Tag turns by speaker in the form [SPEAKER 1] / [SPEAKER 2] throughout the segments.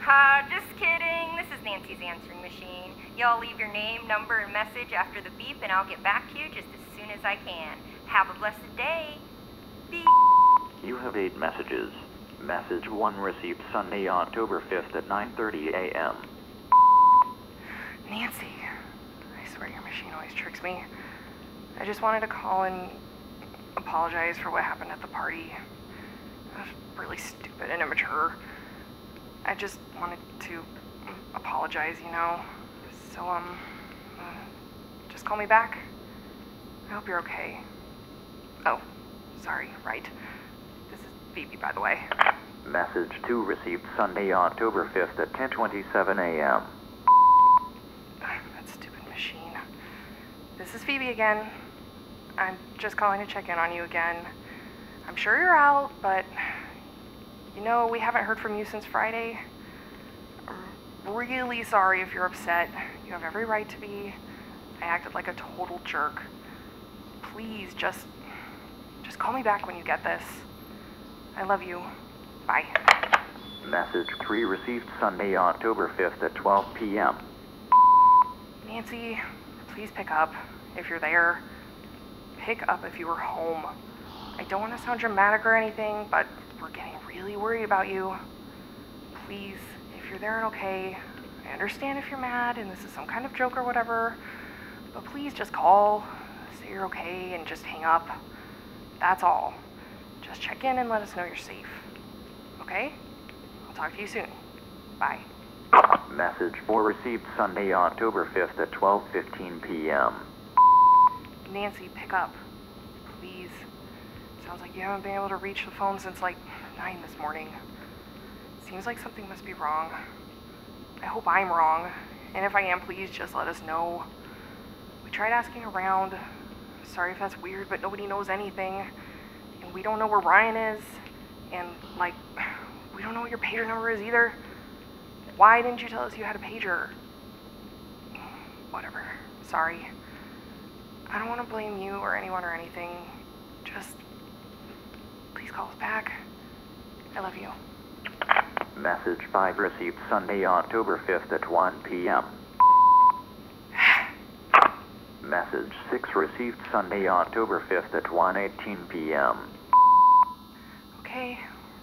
[SPEAKER 1] Ha, just kidding. This is Nancy's answering machine. Y'all leave your name, number, and message after the beep, and I'll get back to you just as soon as I can. Have a blessed day. Beep.
[SPEAKER 2] You have eight messages. Message 1 received Sunday, October 5th at 9:30 a.m.
[SPEAKER 3] Nancy, I swear your machine always tricks me. I just wanted to call and apologize for what happened at the party. Really stupid and immature. I just wanted to apologize, you know. So, um, uh, just call me back. I hope you're okay. Oh, sorry, right. This is Phoebe, by the way.
[SPEAKER 2] Message 2 received Sunday, October 5th at 10:27 a.m.
[SPEAKER 3] That stupid machine. This is Phoebe again. I'm just calling to check in on you again. I'm sure you're out, but you know, we haven't heard from you since Friday. I'm really sorry if you're upset. You have every right to be. I acted like a total jerk. Please just just call me back when you get this. I love you. Bye.
[SPEAKER 2] Message 3 received Sunday, October 5th at 12 p.m.
[SPEAKER 3] Nancy, please pick up if you're there. Pick up if you were home. I don't want to sound dramatic or anything, but we're getting really worried about you. Please, if you're there and okay, I understand if you're mad and this is some kind of joke or whatever, but please just call, say you're okay, and just hang up. That's all. Just check in and let us know you're safe. Okay? I'll talk to you soon. Bye.
[SPEAKER 2] Message 4 received Sunday, October 5th at 12:15 p.m.
[SPEAKER 3] Nancy, pick up. Please. Sounds like you haven't been able to reach the phone since like 9 this morning. Seems like something must be wrong. I hope I'm wrong. And if I am, please just let us know. We tried asking around. Sorry if that's weird, but nobody knows anything. And we don't know where Ryan is. And, like, we don't know what your pager number is either. Why didn't you tell us you had a pager? Whatever. Sorry. I don't want to blame you or anyone or anything. Just please call back. I love you.
[SPEAKER 2] Message 5 received Sunday, October 5th at 1 p.m. Message 6 received Sunday, October 5th at 1:18 p.m.
[SPEAKER 3] Okay,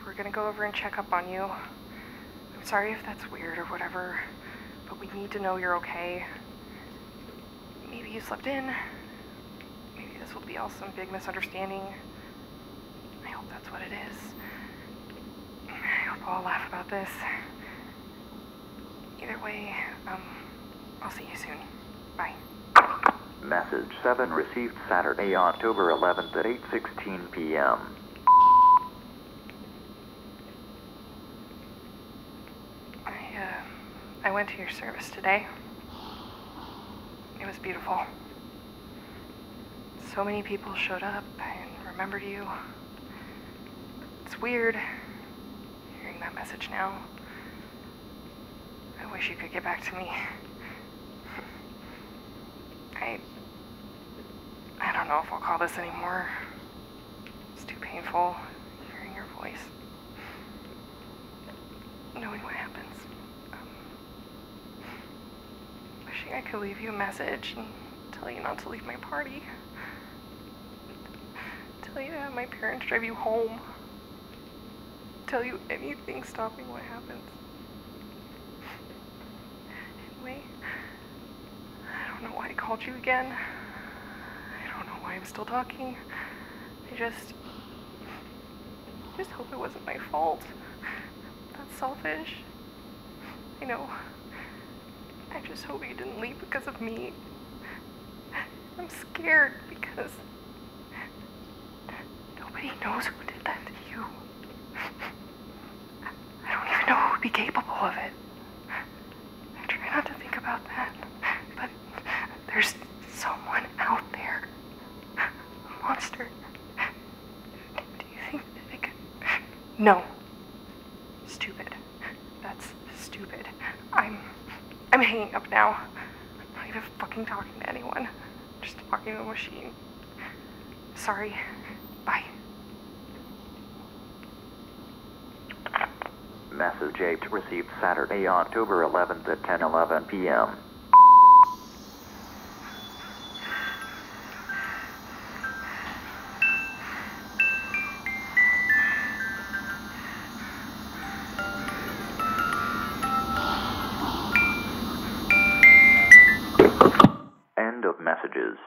[SPEAKER 3] we're gonna go over and check up on you. I'm sorry if that's weird or whatever, but we need to know you're okay. Maybe you slept in. Maybe this will be all some big misunderstanding. That's what it is. I hope we'll all laugh about this. Either way, um, I'll see you soon. Bye.
[SPEAKER 2] Message 7 received Saturday, October 11th at 8:16 p.m.
[SPEAKER 3] I, uh, I went to your service today. It was beautiful. So many people showed up and remembered you. It's weird hearing that message now. I wish you could get back to me. I. I don't know if I'll call this anymore. It's too painful hearing your voice knowing what happens. Um, wishing I could leave you a message and tell you not to leave my party. Tell you to have my parents drive you home. Tell you anything stopping what happens. Anyway, I don't know why I called you again. I don't know why I'm still talking. I just. Just hope it wasn't my fault. That's selfish. I know. I just hope you didn't leave because of me. I'm scared because nobody knows who did that to you. I don't even know who would be capable of it. I try not to think about that, but there's someone out there. A monster. Do you think that could. No. Stupid. That's stupid. I'm. I'm hanging up now. I'm not even fucking talking to anyone. Just talking to a machine. Sorry. Bye.
[SPEAKER 2] Message Mrs. Jake received Saturday, October 11th at 10:11 p.m. End of messages.